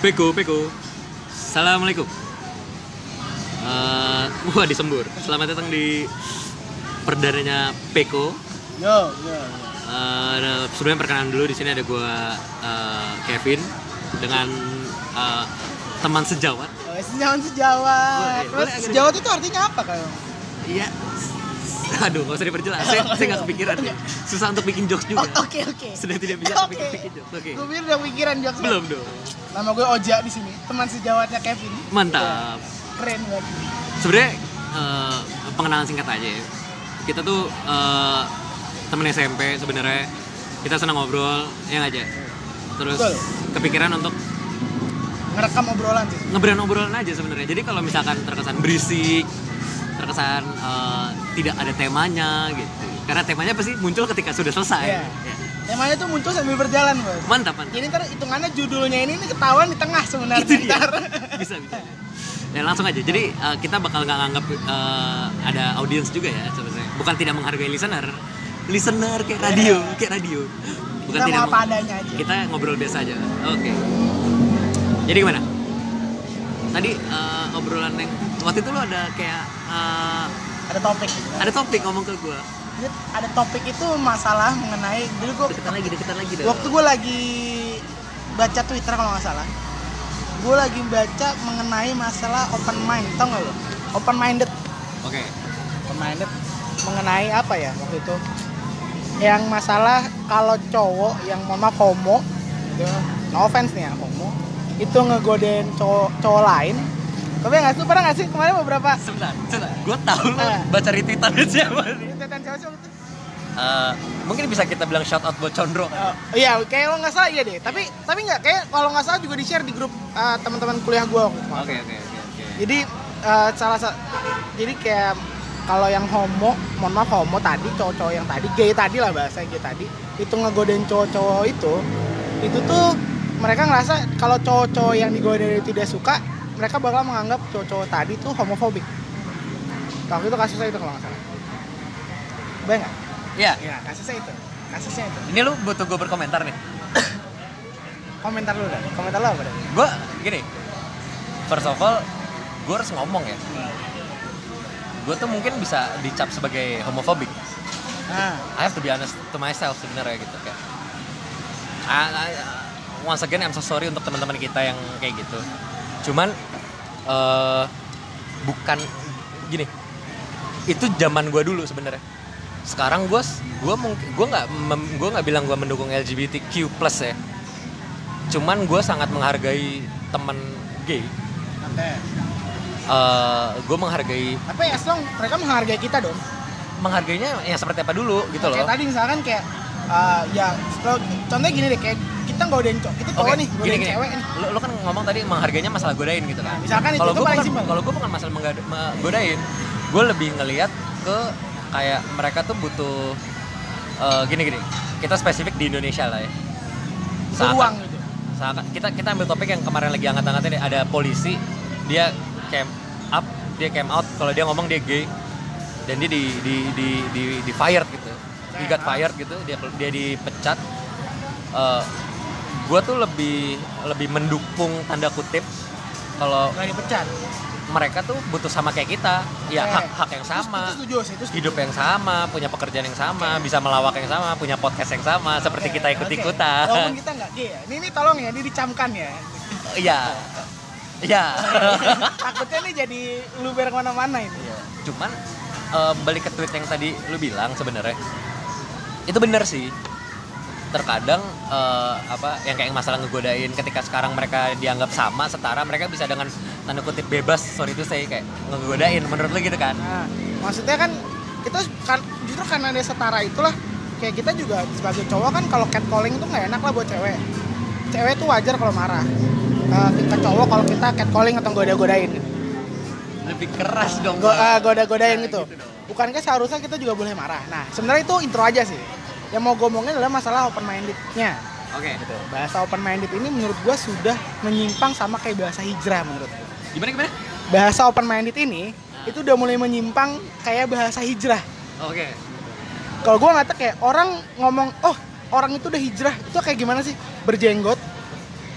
Peko, Peko. Assalamualaikum. Uh, wah disembur. Selamat datang di perdananya Peko. Yo, yo, yo. Uh, sebelumnya perkenalan dulu di sini ada gua uh, Kevin dengan uh, teman sejawat. Oh, sejawat sejawat. Boleh, Terus boleh agak- sejawat itu artinya apa kalau? Iya. Aduh, gak usah diperjelas. Saya, saya nggak kepikiran. Susah untuk bikin jokes juga. Oh, Oke, oke. Sudah tidak bisa Oke. bikin, bikin jokes. Oke. Gue pikir udah pikiran jokes. Belum dong. Nama gue Oja di sini, teman sejawatnya Kevin. Mantap. Keren banget. Sebenarnya eh, pengenalan singkat aja ya. Kita tuh eh, temen SMP sebenarnya. Kita senang ngobrol, ya nggak aja. Terus Betul. kepikiran untuk Ngerekam obrolan sih. ngebrand obrolan aja sebenarnya. Jadi kalau misalkan terkesan berisik, terkesan eh, tidak ada temanya gitu. Karena temanya pasti muncul ketika sudah selesai. Iya. Ya. Temanya tuh muncul sambil berjalan, Bos. Mantap, mantap. Jadi ntar hitungannya judulnya ini nih ketahuan di tengah sebenarnya. Itu dia. Bisa bisa ya langsung aja jadi uh, kita bakal nggak nganggap uh, ada audiens juga ya sebenarnya bukan tidak menghargai listener listener kayak radio kayak radio bukan Kita tidak mau apa adanya aja. kita ngobrol biasa aja oke jadi gimana tadi uh, obrolan yang waktu itu lo ada kayak uh, Ada topik. ada topik ngomong ke gue ada topik itu masalah mengenai dulu gue deketan lagi deketan lagi dong. waktu gue lagi baca Twitter kalau nggak salah. Gue lagi baca mengenai masalah open mind tau nggak lo open minded. Oke. Open minded mengenai apa ya waktu itu? Yang masalah kalau cowok yang maaf homo gitu. No offense nih ya homo. Itu ngegodain cowok cowok lain. Tapi nggak sih pernah nggak sih? Kemarin beberapa sebentar sebentar gue tahu lo Ah. baca retweetan siapa nih Tweetan cowok sih Uh, mungkin bisa kita bilang shout out buat Condro Oh, iya, kayak kalau nggak salah iya deh. Tapi tapi nggak kayak kalau nggak salah juga di share di grup uh, teman-teman kuliah gue. Oke oke oke oke. Jadi uh, salah satu, jadi kayak kalau yang homo, mohon maaf homo tadi, cowok-cowok yang tadi, gay tadi lah bahasa gay tadi, itu ngegodain cowok-cowok itu, itu tuh mereka ngerasa kalau cowok-cowok yang digodain itu tidak suka, mereka bakal menganggap cowok-cowok tadi tuh homofobik. Waktu itu kasusnya itu kalau nggak salah. Bayang nggak? Iya. Iya, kasusnya itu. Kasusnya itu. Ini lu butuh gue berkomentar nih. Komentar lu dah. Komentar lu apa dah? Gue gini. First of all, gue harus ngomong ya. Gue tuh mungkin bisa dicap sebagai homofobik. Nah, I have to be honest to myself sebenarnya gitu kayak. I- I- once again I'm so sorry untuk teman-teman kita yang kayak gitu. Cuman eh bukan gini. Itu zaman gue dulu sebenarnya. Sekarang gue gue mungkin gue nggak gue nggak bilang gue mendukung LGBTQ plus ya. Cuman gue sangat menghargai teman gay. oke. Eh gue menghargai Apa ya, as long mereka menghargai kita dong. menghargainya ya seperti apa dulu gitu loh. Kayak tadi misalkan kayak uh, ya contohnya gini deh kayak kita godain cowok, kita cowok Oke, nih, gini, godain gini. cewek nih. Lu, lu kan ngomong tadi menghargainya masalah godain gitu kan. Nah, misalkan itu Kalau gue bukan, kalau gue bukan masalah menggada- me- godain, gue lebih ngelihat ke kayak mereka tuh butuh eh, gini-gini. Kita spesifik di Indonesia lah ya. Beruang gitu. seakan- kita kita ambil topik yang kemarin lagi angkat-angkatnya deh. ada polisi dia cam up, dia cam out kalau dia ngomong dia gay dan dia di di di di, di fired gitu. He got fired gitu, dia dia dipecat. Eh gue tuh lebih lebih mendukung tanda kutip kalau Gak dipecat. Mereka tuh butuh sama kayak kita ya Eh, hak hak yang sama Itu setuju itu setuju. hidup yang sama punya pekerjaan yang sama bisa melawak yang sama punya podcast yang sama seperti kita ikut oke. ikutan Walaupun kita nggak gay ya. Ini, ini tolong ya, ini dicamkan ya. iya iya Takutnya nih jadi luber ke mana-mana ini. Iya. cuman eh, balik ke tweet yang tadi lu bilang sebenarnya itu bener sih terkadang eh, apa yang kayak masalah ngegodain ketika sekarang mereka dianggap sama setara mereka bisa dengan tanda kutip bebas sorry itu saya kayak ngegodain menurut lu gitu kan Nah, maksudnya kan kita kan justru karena ada setara itulah kayak kita juga sebagai cowok kan kalau catcalling itu nggak enak lah buat cewek. Cewek tuh wajar kalau marah. Eh, ke cowok kalau kita catcalling atau goda-godain. lebih keras dong Go, eh, goda-godain Nah, gitu. dong. Bukankah seharusnya kita juga boleh marah? Nah, sebenarnya itu intro aja sih. Yang mau gue omongin adalah masalah open mindednya. oke Gitu. Bahasa open minded ini menurut gue sudah menyimpang sama kayak bahasa hijrah menurut gue. gimana gimana Bahasa open minded ini itu udah mulai menyimpang kayak bahasa hijrah. oke kalau gue ngata kayak orang ngomong oh orang itu udah hijrah itu kayak gimana sih berjenggot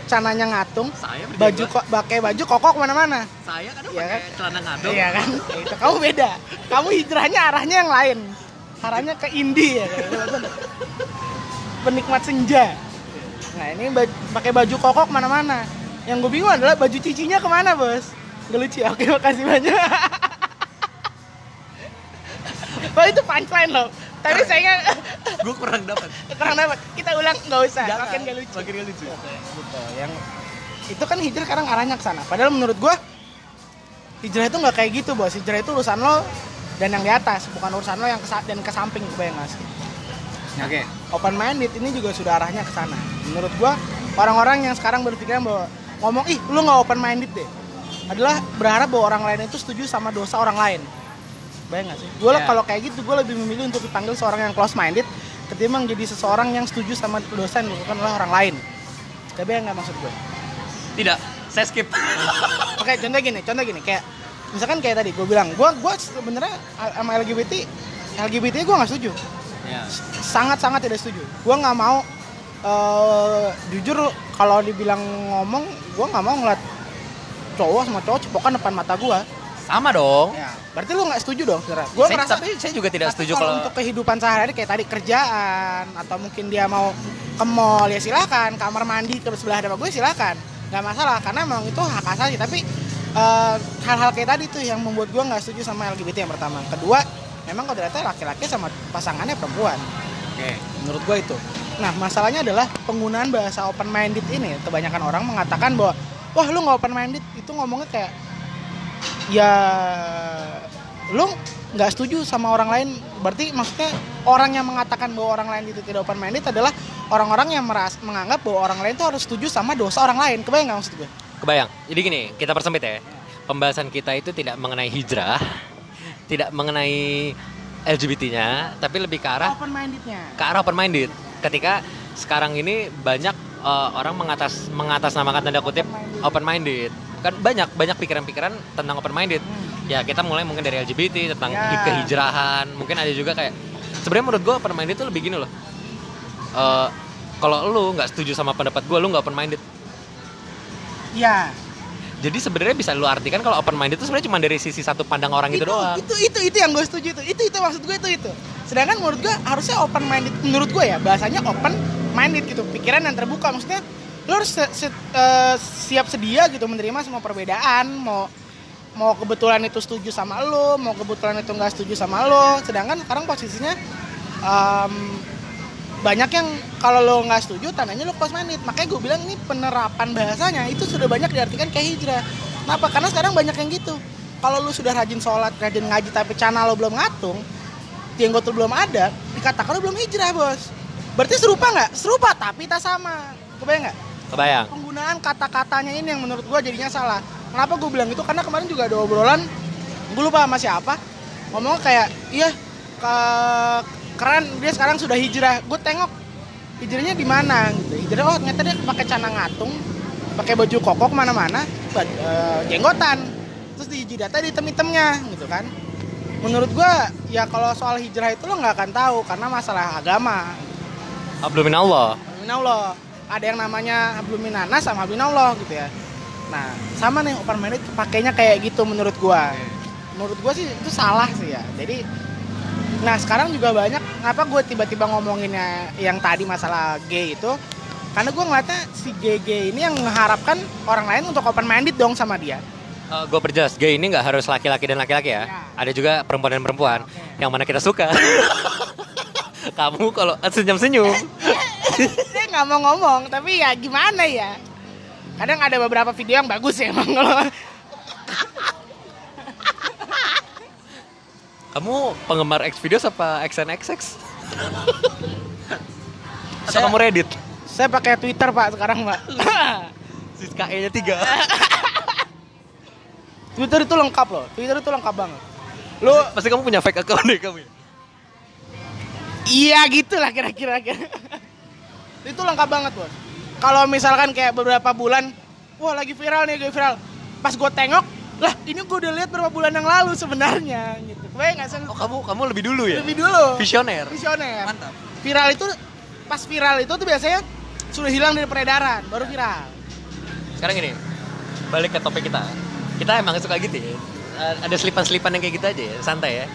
cananya ngatung, Saya baju kok pakai baju kokok ke mana-mana. Saya kadang Iya pakai kan? celana ngadong. Iya kan? Ya itu kamu beda. Kamu hijrahnya arahnya yang lain. Arahnya ke indie ya. kan? Penikmat senja. Nah ini baj- pakai baju kokok ke mana-mana. Yang gue bingung adalah baju cicinya ke mana bos? Gak lucu ya? Oke makasih banyak. Wah itu punchline loh. Tapi saya Gue kurang dapat. kurang dapat. Kita ulang nggak usah. Jangan. Makin gak lucu. Makin gak lucu. gitu yang itu kan hijrah sekarang arahnya ke sana padahal menurut gua hijrah itu nggak kayak gitu bos hijrah itu urusan lo dan yang di atas bukan urusan lo yang ke dan ke samping kebayang nggak sih? Oke. open minded ini juga sudah arahnya ke sana. Menurut gua orang-orang yang sekarang berpikiran bahwa ngomong ih lu nggak open minded deh adalah berharap bahwa orang lain itu setuju sama dosa orang lain. Bayang nggak sih? Gue Ya. kalau kayak gitu gue lebih memilih untuk dipanggil seorang yang close minded ketimbang jadi seseorang yang setuju sama dosa yang dilakukan oleh orang lain. Tapi yang nggak maksud gue Tidak, saya skip. Oke, contoh gini, contoh gini, kayak misalkan kayak tadi gue bilang, gue gua sebenarnya sama LGBT, LGBT gue nggak setuju, ya. sangat-sangat tidak setuju. Gue nggak mau, eh jujur kalau dibilang ngomong, gue nggak mau ngeliat cowok sama cowok cepokan depan mata gue. Sama dong. Ya, berarti lu nggak setuju dong, saudara? Gue ngerasa tapi saya juga tidak setuju kalau untuk kehidupan sehari-hari kayak tadi kerjaan atau mungkin dia mau ke mall ya silakan kamar mandi ke sebelah ada gue silakan nggak masalah karena memang itu hak asasi tapi eh, hal-hal kayak tadi tuh yang membuat gue nggak setuju sama LGBT yang pertama. Kedua memang kalau ternyata laki-laki sama pasangannya perempuan. Oke. menurut gue itu. Nah masalahnya adalah penggunaan bahasa open minded ini. Kebanyakan orang mengatakan bahwa wah lu nggak open minded itu ngomongnya kayak ya lu nggak setuju sama orang lain. Berarti maksudnya orang yang mengatakan bahwa orang lain itu tidak open minded adalah orang-orang yang meras menganggap bahwa orang lain itu harus setuju sama dosa orang lain. Kebayang nggak maksud gue Kebayang. Jadi gini, kita persempit ya. Pembahasan kita itu tidak mengenai hijrah, tidak mengenai LGBT-nya, tapi lebih ke arah open mindednya ke arah open minded. Ketika sekarang ini banyak eh, orang mengatas mengatasnamakan tanda kutip open minded. Kan banyak banyak pikiran-pikiran tentang open minded. Hmm. Ya kita mulai mungkin dari LGBT tentang Ya. hi- kehijrahan, mungkin ada juga kayak sebenarnya menurut gue open minded itu lebih gini loh. Eh, kalau lu nggak setuju sama pendapat gue, lu nggak open minded. Ya Jadi sebenarnya bisa lu artikan kalau open minded itu sebenarnya cuma dari sisi satu pandang orang itu, doang. itu itu itu yang gue setuju itu itu itu maksud gue itu itu. Sedangkan menurut gue harusnya open minded menurut gue ya bahasanya open minded gitu. Pikiran yang terbuka. Maksudnya lo harus se- se- eh, siap sedia gitu menerima semua perbedaan. Mau mau kebetulan itu setuju sama lo mau kebetulan itu nggak setuju sama lo sedangkan sekarang posisinya em, banyak yang kalau lo nggak setuju tandanya lo minded makanya gue bilang ini penerapan bahasanya itu sudah banyak diartikan kayak hijrah. Kenapa? Karena sekarang banyak yang gitu. Kalau lo sudah rajin sholat rajin ngaji tapi cana lo belum ngatung jenggot lo belum ada dikatakan lo belum hijrah bos. Berarti serupa nggak? Serupa tapi tak sama. Kebayang nggak? Kebayang. penggunaan kata-katanya ini yang menurut gue jadinya salah. Kenapa gue bilang itu? Karena kemarin juga ada obrolan gue lupa sama siapa ngomong kayak iya ke keren dia sekarang sudah hijrah gue tengok hijrahnya di mana gitu hijrah oh ternyata dia pakai cana ngatung pakai baju koko ke mana-mana eh, jenggotan terus di jidatnya di item-itemnya gitu kan menurut gue ya kalau soal hijrah itu lo nggak akan tahu karena masalah agama Ablumin Allah. Habluminallah. Ada yang namanya habluminana sama habluminallah gitu ya. Nah, sama nih open minded pakainya kayak gitu menurut gua. Menurut gua sih itu salah sih ya. Jadi nah sekarang juga banyak kenapa gue tiba-tiba ngomonginnya yang tadi masalah gay itu karena gue ngeliatnya si gay-gay ini yang mengharapkan orang lain untuk open minded dong sama dia gue perjelas, gay ini nggak harus laki-laki dan laki-laki ya. Ya. Ada juga perempuan dan perempuan. Oke. Yang mana kita suka. Kamu kalau senyum-senyum. saya nggak mau ngomong tapi ya gimana ya kadang ada beberapa video yang bagus ya emang kalau Kamu penggemar X videos apa XNXX? Atau Saya- kamu Reddit? saya pakai Twitter pak sekarang pak Siska E-nya 3. Twitter itu lengkap loh. Twitter itu lengkap banget. Lu Pasti kamu punya fake account deh kamu. ya? iya gitu lah kira-kira. itu lengkap banget bos. Kalau misalkan kayak beberapa bulan, wah lagi viral nih, lagi viral. Pas gue tengok, lah ini gue udah lihat beberapa bulan yang lalu sebenarnya. Gitu. Kebayang nggak sih? Oh kamu kamu lebih dulu ya? Lebih dulu. Visioner. Visioner. Mantap. Viral itu pas viral itu tuh biasanya sudah hilang dari peredaran, baru viral. sekarang gini balik ke topik kita kita emang suka gitu ya ada selipan-selipan yang kayak gitu aja ya santai ya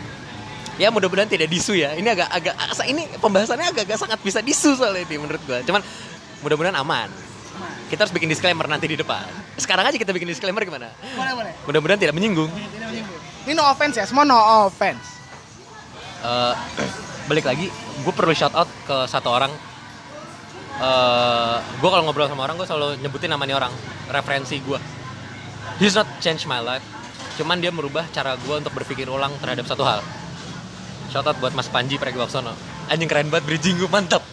ya mudah-mudahan tidak disu ya ini agak agak ini pembahasannya agak-agak sangat bisa disu soalnya ini menurut gua cuman mudah-mudahan aman kita harus bikin disclaimer nanti di depan sekarang aja kita bikin disclaimer gimana Boleh, boleh. mudah-mudahan tidak menyinggung Ini no offense ya, semua no offense. Eh, balik lagi gue perlu shout out ke satu orang eh gue kalau ngobrol sama orang gue selalu nyebutin namanya orang referensi gue he's not change my life cuman dia merubah cara gue untuk berpikir ulang terhadap satu hal shout out buat Mas Panji Pragiwaksono anjing keren banget bridging gue mantap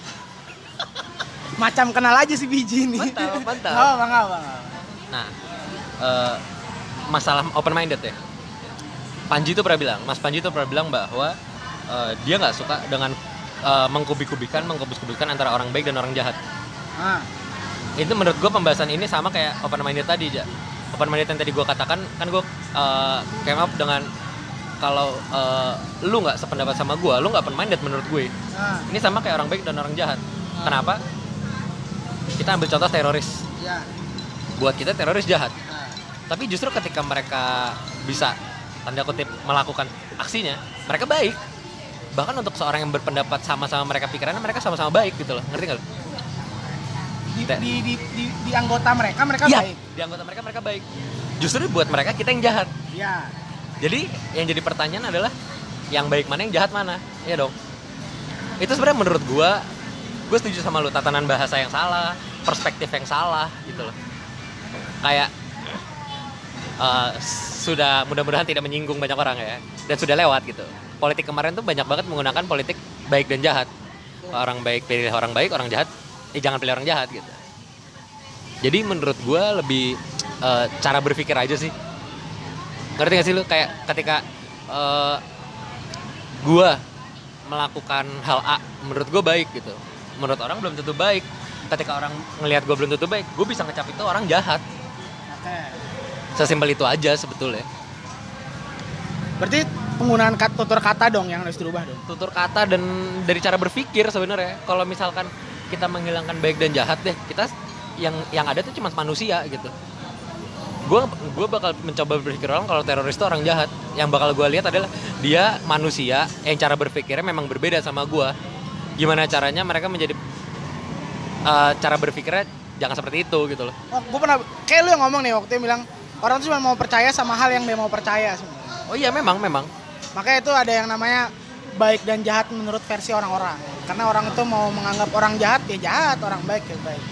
Macam kenal aja si biji ini. Mantap, mantap. Oh, bang, bang. nah eh, masalah open minded ya Panji itu pernah bilang Mas Panji itu pernah bilang bahwa eh, dia nggak suka dengan eh, mengkubik-kubikan mengkubis-kubikan antara orang baik dan orang jahat. Ah, itu menurut gue pembahasan ini sama kayak open minded tadi ja. Open minded yang tadi gue katakan kan gue uh, came up dengan kalau uh, lu nggak sependapat sama gue lu nggak open minded menurut gue. Ah, ini sama kayak orang baik dan orang jahat. Kenapa? Kita ambil contoh teroris. Ya. buat kita teroris jahat. Ah. tapi justru ketika mereka bisa tanda kutip melakukan aksinya mereka baik bahkan untuk seorang yang berpendapat sama-sama mereka pikirannya mereka sama-sama baik gitu loh ngerti nggak? Di, di, di, di, di anggota mereka mereka Iya, baik. di anggota mereka mereka baik justru buat mereka kita yang jahat Ya. Jadi yang jadi pertanyaan adalah yang baik mana yang jahat mana? Iya dong. Itu sebenarnya menurut gua gue setuju sama lu tatanan bahasa yang salah, perspektif yang salah gitu loh. Kayak eh, sudah mudah-mudahan tidak menyinggung banyak orang ya dan sudah lewat gitu. Politik kemarin tuh banyak banget menggunakan politik baik dan jahat. Orang baik pilih orang baik, orang jahat eh jangan pilih orang jahat gitu. Jadi menurut gua lebih eh, cara berpikir aja sih ngerti gak sih lu kayak ketika eh, gua melakukan hal A menurut gue baik gitu menurut orang belum tentu baik ketika orang ngelihat gue belum tentu baik gue bisa ngecap itu orang jahat. Sesimpel itu aja sebetulnya. Berarti penggunaan kat, tutur kata dong yang harus dirubah dong. tutur kata dan dari cara berpikir sebenarnya. Kalau misalkan kita menghilangkan baik dan jahat deh kita yang yang ada tuh cuma manusia gitu. Gue gue bakal mencoba berpikir orang kalau teroris itu orang jahat. Yang bakal gue lihat adalah dia manusia yang cara berpikirnya memang berbeda sama gue gimana caranya mereka menjadi eh, cara berpikirnya jangan seperti itu gitu loh. Oh, gue pernah kayak lu yang ngomong nih waktu itu bilang orang tuh cuma mau percaya sama hal yang dia mau percaya sebenarnya. oh iya memang memang Makanya itu ada yang namanya baik dan jahat menurut versi orang-orang. Karena orang itu mau menganggap orang jahat ya jahat, orang baik ya baik.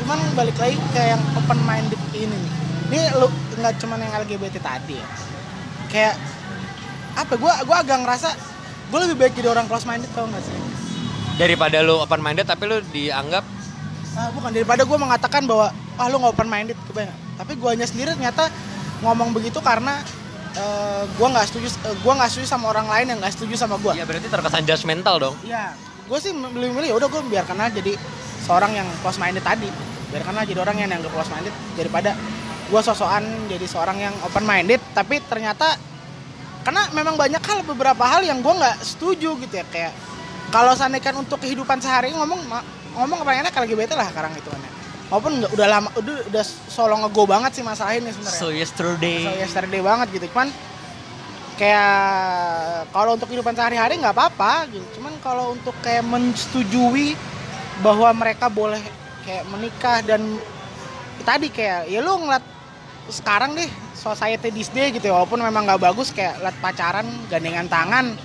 Cuman balik lagi ke yang open minded ini nih. Ini lu nggak cuman yang LGBT tadi ya. Kayak apa? Gua gua agak ngerasa gue lebih baik jadi orang close minded tau gak sih? daripada lu open minded tapi lu dianggap Ah, bukan daripada gue mengatakan bahwa ah lu nggak open minded kebanyakan. Tapi guanya sendiri ternyata ngomong begitu karena eh, gua nggak setuju eh, gua nggak setuju sama orang lain yang nggak setuju sama gua. ya berarti terkesan judgmental dong Iya, gue sih milih-milih ya udah gue biarkan aja jadi seorang yang close minded tadi. Biarkan aja jadi orang yang yang close minded daripada gue sosokan jadi seorang yang open minded tapi ternyata karena memang banyak hal beberapa hal yang gue nggak setuju gitu ya kayak kalau seandainya untuk kehidupan sehari ngomong ngomong apa enak LGBT lah sekarang itu kan ya. Maupun nggak- udah lama udah udah solo ngego banget sih masalah ini sebenarnya. so yesterday. So yesterday banget gitu. Cuman kayak kalau untuk kehidupan sehari-hari nggak apa-apa gitu. Cuman kalau untuk kayak mensetujui bahwa mereka boleh kayak menikah dan tadi kayak ya lu ngeliat sekarang deh society this day gitu ya. Walaupun memang nggak bagus kayak liat pacaran gandengan tangan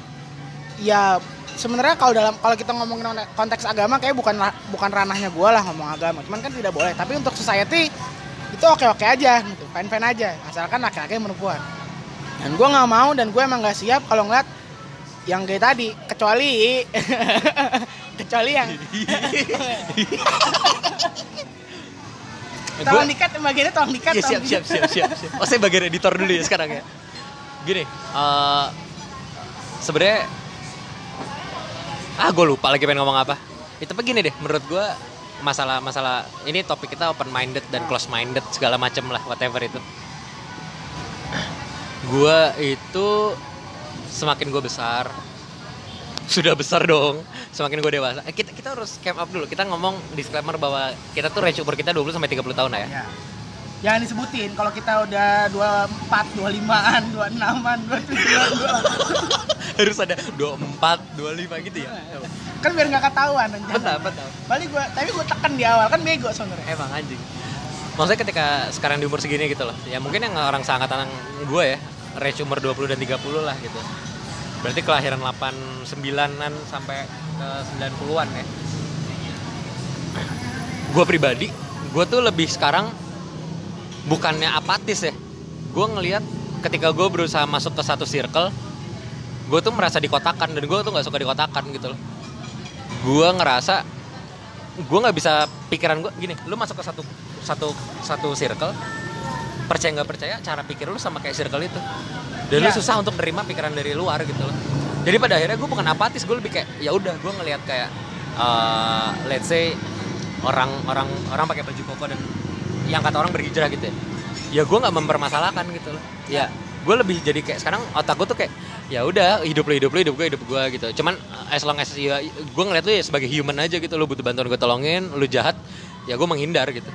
ya sebenarnya kalau dalam kalau kita ngomongin konteks agama kayak bukan bukan ranahnya gua lah ngomong agama cuman kan tidak boleh tapi untuk society itu oke oke aja gitu fine fine aja asalkan laki-laki perempuan dan gue nggak mau dan gue emang nggak siap kalau ngeliat yang gay tadi kecuali kecuali yang tolong dikat bagiannya tolong dikat tolong siap siap siap siap. siap. Oh saya bagian editor dulu ya sekarang ya. Gini, eh sebenarnya ah gue lupa lagi pengen ngomong apa. Itu begini deh, menurut gue masalah masalah ini topik kita open minded dan close minded segala macem lah whatever itu. Gue itu semakin gue besar sudah besar dong semakin gue dewasa eh, kita kita harus camp up dulu kita ngomong disclaimer bahwa kita tuh range umur kita 20 sampai 30 tahun lah ya Ya. jangan disebutin kalau kita udah 24, 25-an, 26-an, 27-an, Harus ada 24, 25 gitu ya. kan biar nggak ketahuan rencana. Betul, betul. Balik gua, tapi gua tekan di awal kan bego sebenarnya. Emang anjing. Maksudnya ketika sekarang di umur segini gitu loh. Ya mungkin yang orang seangkatan gue ya, range umur 20 dan 30 lah gitu. Berarti kelahiran 89-an sampai ke 90-an ya. Gue pribadi, gue tuh lebih sekarang bukannya apatis ya. Gue ngelihat ketika gue berusaha masuk ke satu circle, gue tuh merasa dikotakan dan gue tuh nggak suka dikotakan gitu loh. Gue ngerasa gue nggak bisa pikiran gue gini lu masuk ke satu satu satu circle percaya nggak percaya cara pikir lu sama kayak circle itu. Dan lu Iya. susah untuk nerima pikiran dari luar gitu loh. Jadi pada akhirnya gue bukan apatis gue lebih kayak ya udah gue ngelihat kayak eh, let's say orang orang orang pakai baju koko dan yang kata orang berhijrah gitu ya. Ya gue nggak mempermasalahkan gitu loh. Ya gue lebih jadi kayak sekarang otak gue tuh kayak ya udah hidup lu hidup lu hidup gue hidup gue gitu cuman as long as ya gue ngeliat lu ya sebagai human aja gitu lu butuh bantuan gue tolongin lu jahat ya gue menghindar gitu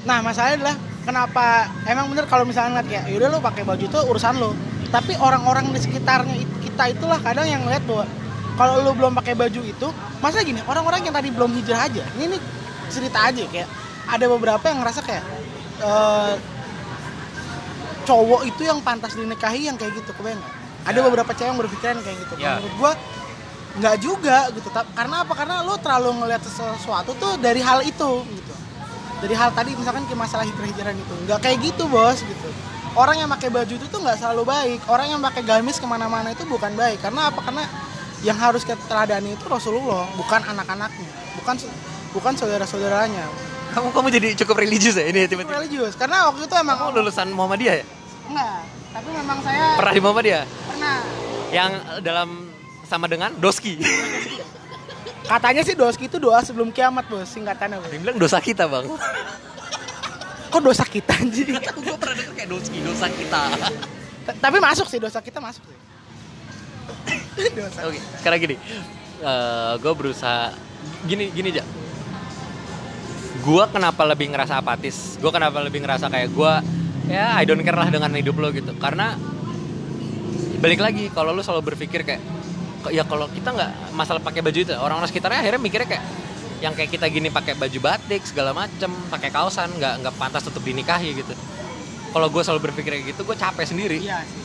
Nah, masalahnya adalah kenapa emang bener kalau misalnya ngeliat ya, yaudah lu pakai baju itu urusan lu. Tapi orang-orang di sekitarnya it- kita itulah kadang yang ngeliat bahwa kalau lu belum pakai baju itu, masa gini, orang-orang yang tadi belum hijrah aja. Ini nih cerita aja kayak ada beberapa yang ngerasa kayak eh, cowok itu yang pantas dinikahi yang kayak gitu, kebayang nggak? Ada Ya. beberapa cewek yang berpikiran kayak gitu. Ya. Menurut gua nggak juga gitu. Karena apa? Karena lu terlalu ngeliat sesuatu tuh dari hal itu gitu dari hal tadi misalkan ke masalah hijrah-hijrahan itu nggak kayak gitu bos gitu orang yang pakai baju itu tuh nggak selalu baik orang yang pakai gamis ke mana-mana itu bukan baik karena apa karena yang harus kita teladani itu Rasulullah bukan anak-anaknya bukan bukan saudara-saudaranya kamu kamu jadi cukup religius ya ini itu tiba-tiba religius karena waktu itu emang kamu lulusan Muhammadiyah ya enggak tapi memang saya pernah di Muhammadiyah pernah. Yang dalam sama dengan doski. Katanya sih doski itu doa sebelum kiamat bos. Singkatannya bos. Yang bilang dosa kita bang. Kok dosa kita anjing? Gue pernah denger kayak doski dosa kita. Tapi masuk sih dosa kita masuk sih. Dosa. Oke, sekarang gini, gue berusaha gini gini aja. Gue kenapa lebih ngerasa apatis? Gue kenapa lebih ngerasa kayak gue ya I don't care lah dengan hidup lo gitu. Karena balik lagi kalau lo selalu berpikir kayak ya kalau kita nggak masalah pakai baju itu orang-orang sekitarnya akhirnya mikirnya kayak yang kayak kita gini pakai baju batik segala macem pakai kaosan nggak nggak pantas untuk dinikahi gitu kalau gue selalu berpikir kayak gitu gue capek sendiri Iya sih.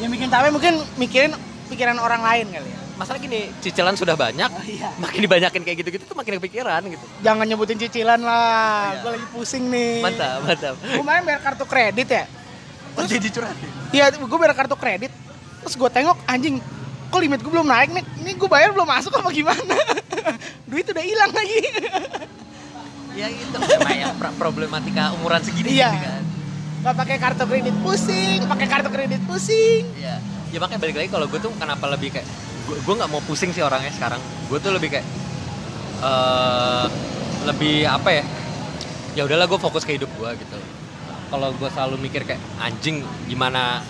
Yang bikin capek mungkin mikirin pikiran orang lain kali ya. masalah gini cicilan sudah banyak Oh, iya. makin dibanyakin kayak gitu-gitu tuh makin kepikiran gitu Jangan nyebutin cicilan lah. Iya. Gue lagi pusing nih. mantap mantap Kemarin bayar kartu kredit ya. terus jadi curhatin Iya, gue bayar kartu kredit. Terus gue tengok anjing, kok limit gue belum naik nih? Ini gue bayar belum masuk apa gimana? Duit udah hilang lagi. ya itu pro- problematika umuran segini Iya. gitu kan Gak pakai kartu kredit pusing, pakai kartu kredit pusing. Iya. Ya makanya balik lagi kalau gue tuh kenapa lebih kayak gue gue nggak mau pusing sih orangnya sekarang. Gue tuh lebih kayak eh lebih apa ya? Ya udahlah gue fokus ke hidup gue gitu. Kalau gue selalu mikir kayak anjing gimana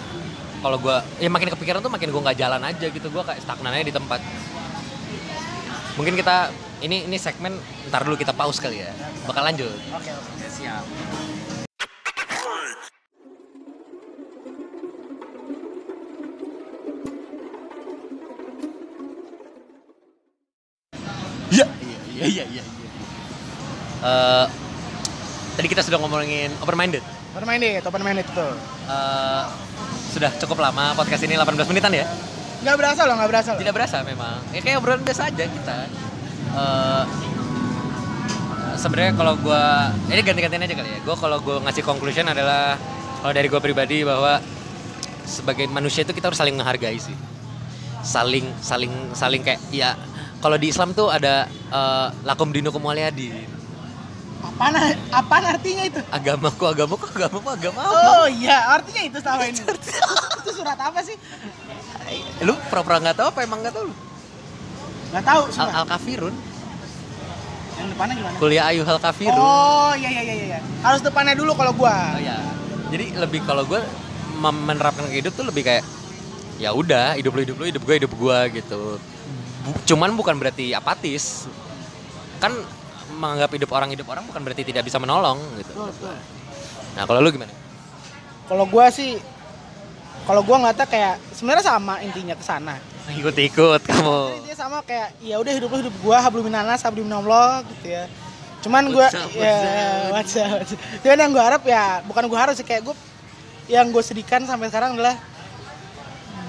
kalau gue ya makin kepikiran tuh makin gue nggak jalan aja gitu gue kayak stagnan aja di tempat mungkin kita ini ini segmen ntar dulu kita pause kali ya bakal lanjut Oke, oke, siap. Eh, tadi kita sudah ngomongin open minded. Open minded, open minded itu. Eh, sudah cukup lama podcast ini 18 menitan ya. Gak berasa loh, gak berasa loh. Tidak berasa memang. Ya kayak obrolan biasa aja kita. Eh, sebenarnya kalau gua ini ganti-gantian aja kali ya. Gua kalau gua ngasih conclusion adalah kalau dari gua pribadi bahwa sebagai manusia itu kita harus saling menghargai sih. Saling saling saling kayak ya kalau di Islam tuh ada eh, lakum dinukum waliyadin. Apaan, apaan artinya itu? agamaku agamaku agamaku agama Oh iya, artinya itu selama ini. itu surat apa sih? lu pura-pura nggak tahu apa emang nggak tahu lu Gak tahu al, surat. al kafirun Yang depannya gimana? kuliah ayuh al kafirun Oh iya iya iya iya. Harus depannya dulu kalau gua. Oh, ya jadi lebih kalau mem- menerapkan ke hidup tuh lebih kayak ya udah hidup lu hidup lu hidup gue hidup gue gitu Bu- cuman bukan berarti apatis kan menganggap hidup orang hidup orang bukan berarti tidak bisa menolong gitu. Betul, nah kalau lu gimana? Kalau gue sih kalau gue ngeliatnya kayak sebenarnya sama intinya ke sana. Ikut-ikut kamu. Intinya sama kayak ya udah hidup lu hidup gue hablum minanas hablum minallah gitu ya. Cuman gue ya what's what's up, what's up. cuman yang gue harap ya bukan gue harap sih kayak gue yang gue sedihkan sampai sekarang adalah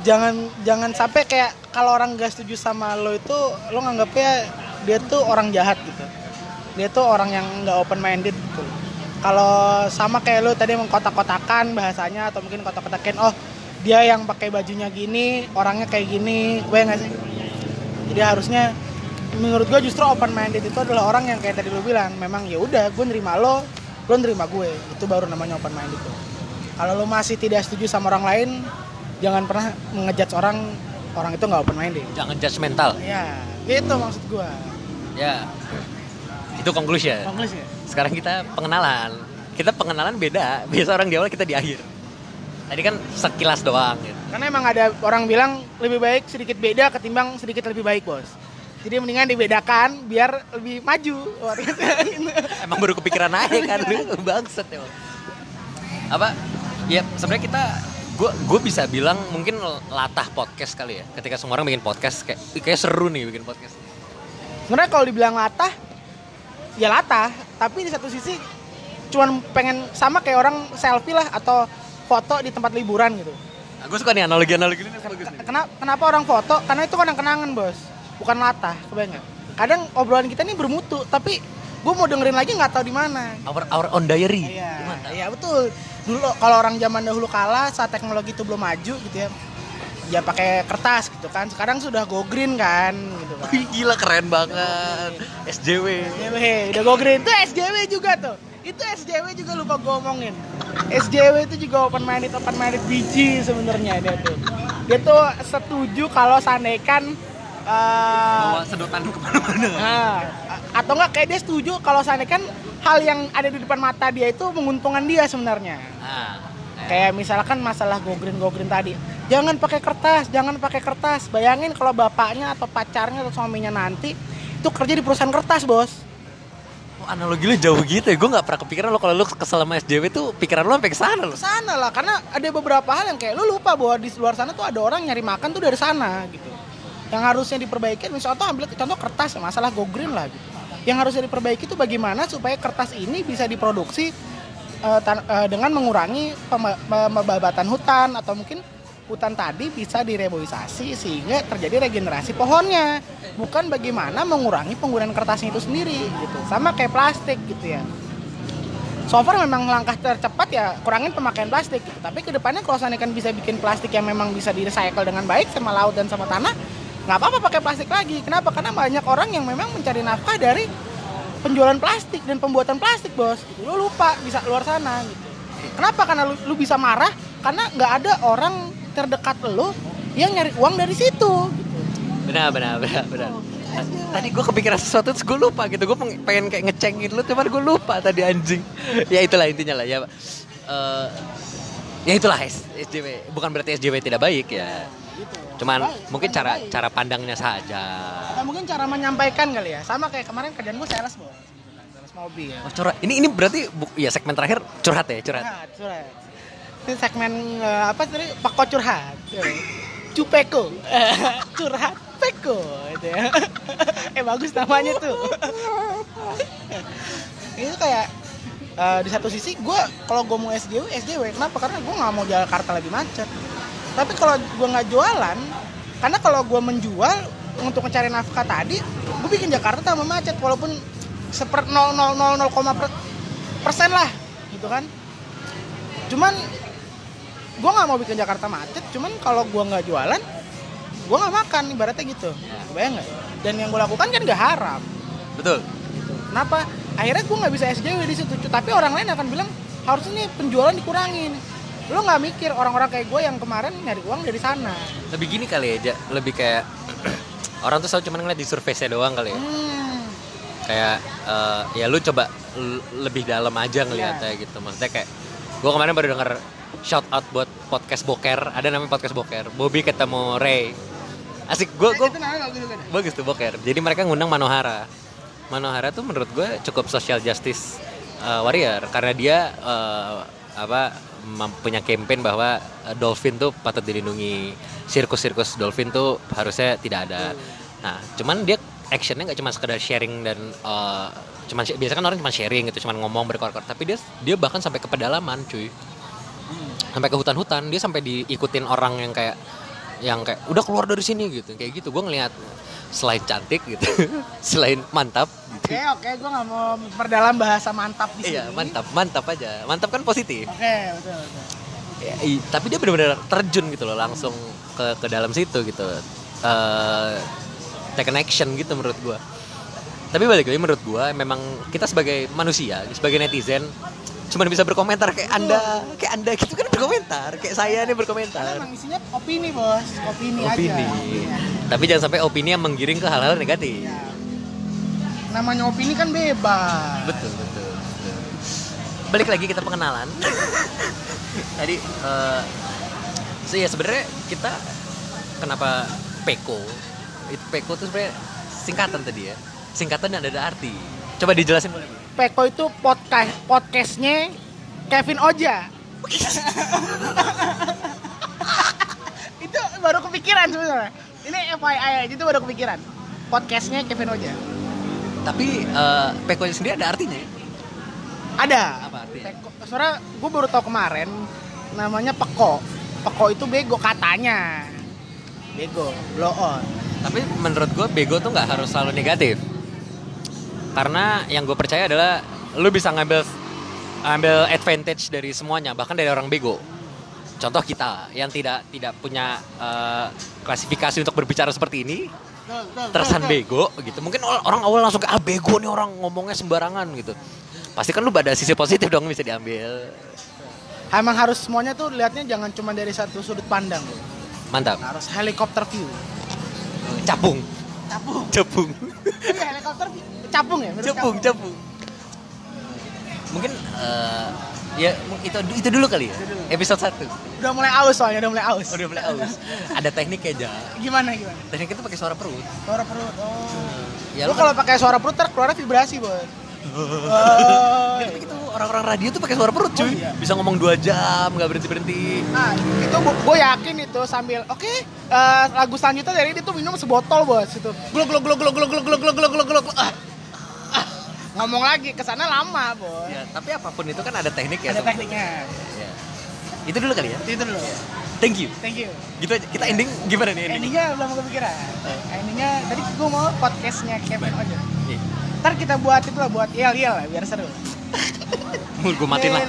jangan jangan sampai kayak kalau orang gak setuju sama lo itu lo nganggapnya dia tuh orang jahat gitu dia tuh orang yang nggak open minded gitu. Kalau sama kayak lo tadi mengkotak-kotakan bahasanya atau mungkin kotak-kotakin oh dia yang pakai bajunya gini orangnya kayak gini gue nggak sih? Jadi harusnya menurut gue justru open minded itu adalah orang yang kayak tadi lo bilang memang ya udah gue nerima lo lo nerima gue. Itu baru namanya open minded tuh. Kalau lo masih tidak setuju sama orang lain jangan pernah mengejudge orang orang itu nggak open minded jangan judgmental ya itu maksud gue ya itu conclusion. Konklusi ya sekarang kita pengenalan. Kita pengenalan beda. Biasa orang di awal kita di akhir. Tadi kan sekilas doang gitu. Karena emang ada orang bilang lebih baik sedikit beda ketimbang sedikit lebih baik bos. Jadi mendingan dibedakan biar lebih maju. Emang baru kepikiran aja kan lu bangsat ya apa? Ya sebenarnya kita gue gue bisa bilang mungkin latah podcast kali ya. Ketika semua orang bikin podcast kayak "Ih, kayak seru nih bikin podcast. Sebenarnya kalau dibilang latah ya latah. Tapi di satu sisi cuman pengen sama kayak orang selfie lah atau foto di tempat liburan gitu. Gue suka nih analogi analogi ini bagus nih. Kenapa, kenapa orang foto? Karena itu kan kenangan bos. Bukan latah nggak? kadang obrolan kita ini bermutu tapi gue mau dengerin lagi nggak tahu di mana. Our our own diary. Iya, iya betul. Dulu kalau orang zaman dahulu kala saat teknologi itu belum maju gitu ya. Ya pakai kertas gitu kan. Sekarang sudah go green kan gitu kan. Wih, gila keren banget SJW SJW, udah go green. Itu SJW juga tuh. Itu SJW juga lupa gue omongin. SJW itu juga open minded, open minded biji sebenarnya dia tuh. Dia tuh setuju kalau seandainya eh, bawa sedotan ke mana-mana Nah, atau enggak kayak dia setuju kalau seandainya kan hal yang ada di depan mata dia itu menguntungkan dia sebenarnya. nah, Kayak misalkan masalah go green go green tadi. Jangan pakai kertas, jangan pakai kertas. Bayangin kalau bapaknya atau pacarnya atau suaminya nanti itu kerja di perusahaan kertas, Bos. Oh, analogi lu jauh gitu ya gue nggak pernah kepikiran lo kalau lu kesel sama SJW tuh pikiran lu sampai ke sana lo Sana lah karena ada beberapa hal yang kayak lu lupa bahwa di luar sana tuh ada orang nyari makan tuh dari sana gitu. Yang harusnya diperbaiki misalnya contoh ambil contoh kertas masalah go green lah gitu. Yang harusnya diperbaiki itu bagaimana supaya kertas ini bisa diproduksi tan- eh, dengan mengurangi pembabatan hutan atau mungkin hutan tadi bisa direboisasi sehingga terjadi regenerasi pohonnya. Bukan bagaimana mengurangi penggunaan kertasnya itu sendiri gitu. Sama kayak plastik gitu ya. So far memang langkah tercepat ya kurangin pemakaian plastik gitu. tapi ke depannya kalau seandainya kan bisa bikin plastik yang memang bisa di recycle dengan baik sama laut dan sama tanah nggak apa-apa pakai plastik lagi. Kenapa? Karena banyak orang yang memang mencari nafkah dari penjualan plastik dan pembuatan plastik bos gitu. lu lupa bisa keluar sana gitu. Kenapa? Karena lu, lu bisa marah karena nggak ada orang terdekat lu yang nyari uang dari situ. Gitu. benar benar benar. Benar tadi gue kepikiran sesuatu terus gue lupa gitu. Gue pengen kayak ngecengin lu cuman gue lupa tadi anjing. Ya itulah intinya lah ya Eh, ya itulah SJW bukan berarti SJW tidak baik ya. Gitu. cuman Baik, mungkin bukan cara baik. cara pandangnya saja. Atau mungkin cara menyampaikan kali ya. Sama kayak kemarin kerjaan gue sales bos. Gitu kan, sales mobil. Oh, curhat. Ini ini berarti bu- ya segmen terakhir curhat ya curhat. Curhat curhat ini segmen eh, apa tadi? Pako curhat. Cupeko. Curhat peko gitu ya. Eh bagus namanya tuh. Itu kayak eh, di satu sisi gue kalau gue mau SJW SJW kenapa? Karena gue nggak mau Jakarta lagi macet. Tapi kalau gue nggak jualan karena kalau gue menjual untuk mencari nafkah tadi gue bikin Jakarta tambah macet walaupun seper 0,000 persen lah gitu kan. Cuman gue nggak mau bikin Jakarta macet cuman kalau gue nggak jualan gue nggak makan ibaratnya gitu. Bayang nggak? Dan yang gue lakukan kan gak haram. Betul. Kenapa? Akhirnya gue nggak bisa SJW di situ tapi orang lain akan bilang harusnya nih penjualan dikurangin. Lo nggak mikir orang-orang kayak gue yang kemarin nyari uang dari sana. Lebih gini kali ya lebih kayak orang tuh selalu cuma ngeliat di survei doang kali ya. Hmm, kayak eh, ya lu coba lebih dalam aja ngeliatnya gitu. Maksudnya kayak gue kemarin baru denger shout out buat podcast boker. Ada namanya podcast boker. Bobby ketemu Ray. Asik gue gue bagus tuh boker. Jadi mereka ngundang Manohara. Manohara tuh menurut gue cukup social justice uh, Warrior. Karena dia uh, apa punya campaign bahwa uh, dolphin tuh patut dilindungi. Sirkus-sirkus dolphin tuh harusnya tidak ada. Nah cuman dia actionnya nggak cuma sekedar sharing dan uh, cuman biasanya kan orang cuma sharing gitu cuman ngomong berkor-kor. Tapi dia dia bahkan sampai ke pedalaman cuy sampai ke hutan-hutan dia sampai diikutin orang yang kayak yang kayak udah keluar dari sini gitu. Kayak gitu gue ngeliat selain cantik gitu selain mantap Oke, oke, gue nggak mau perdalam bahasa mantap di sini. iya mantap mantap aja. Mantap kan positif. Oke, betul, betul. Ya, i- tapi dia benar-benar terjun gitu loh langsung ke ke dalam situ gitu. Eh take an action gitu menurut gua. Tapi balik lagi menurut gua memang kita sebagai manusia sebagai netizen cuma bisa berkomentar kayak anda kayak anda gitu kan berkomentar kayak saya nih Karena berkomentar emang isinya opini, Bos. Opini, opini aja. Tapi jangan sampai opini yang menggiring ke hal-hal negatif Iya. Namanya opini kan bebas. betul betul, betul. balik lagi kita pengenalan tadi eh so ya sebenarnya kita kenapa peko itu peko itu sebenarnya singkatan tadi ya singkatan yang ada arti coba dijelasin boleh? Peko itu podcast podcastnya Kevin Oja. itu baru kepikiran sebenarnya. Ini FYI aja itu baru kepikiran. Podcastnya Kevin Oja. tapi eh, peko itu sendiri ada artinya ya? Ada. apa artinya Peko. Soalnya gue baru tahu kemarin namanya peko. Peko itu bego katanya. Bego, blow on. tapi menurut gue bego tuh nggak harus selalu negatif karena yang gue percaya adalah lu bisa ngambil ambil advantage dari semuanya bahkan dari orang bego contoh kita yang tidak tidak punya eh, klasifikasi untuk berbicara seperti ini terkesan bego gitu mungkin or- orang awal langsung kayak ah bego nih orang ngomongnya sembarangan gitu pasti kan lu ada sisi positif dong bisa diambil Emang harus semuanya tuh lihatnya jangan cuma dari satu sudut pandang. bro. mantap Harus helikopter view. capung Capung. capung helikopter. Capung ya? Capung capung mungkin eh, ya itu itu dulu kali ya episode 1 Udah mulai aus soalnya, udah mulai aus. udah mulai aus ada tekniknya aja Gimana gimana? teknik itu pakai suara perut Suara perut. Oh. ya lu lu kalau kan pakai suara perut ter keluarnya vibrasi, Bos. Ya, tapi gitu orang-orang radio tuh pakai suara perut cuy. Oh, iya. bisa ngomong dua jam nggak berhenti berhenti Nah, itu gue yakin itu sambil oke eh, lagu selanjutnya dari itu minum sebotol bos itu. Gluk gluk gluk gluk gluk gluk gluk gluk gluk gluk gluk ah, ah. ngomong lagi ke sana lama bos. Ya tapi apa pun itu kan ada teknik ya ada tekniknya. Ya. itu dulu kali ya? Itu dulu. Thank you. Thank you. Gitu aja. Kita ending gimana nih ending? Endingnya belum kepikiran. Endingnya tadi gue mau podcastnya Kevin aja. Iya. Ntar kita buat itu lah buat yel yel lah biar seru gue matiin lah.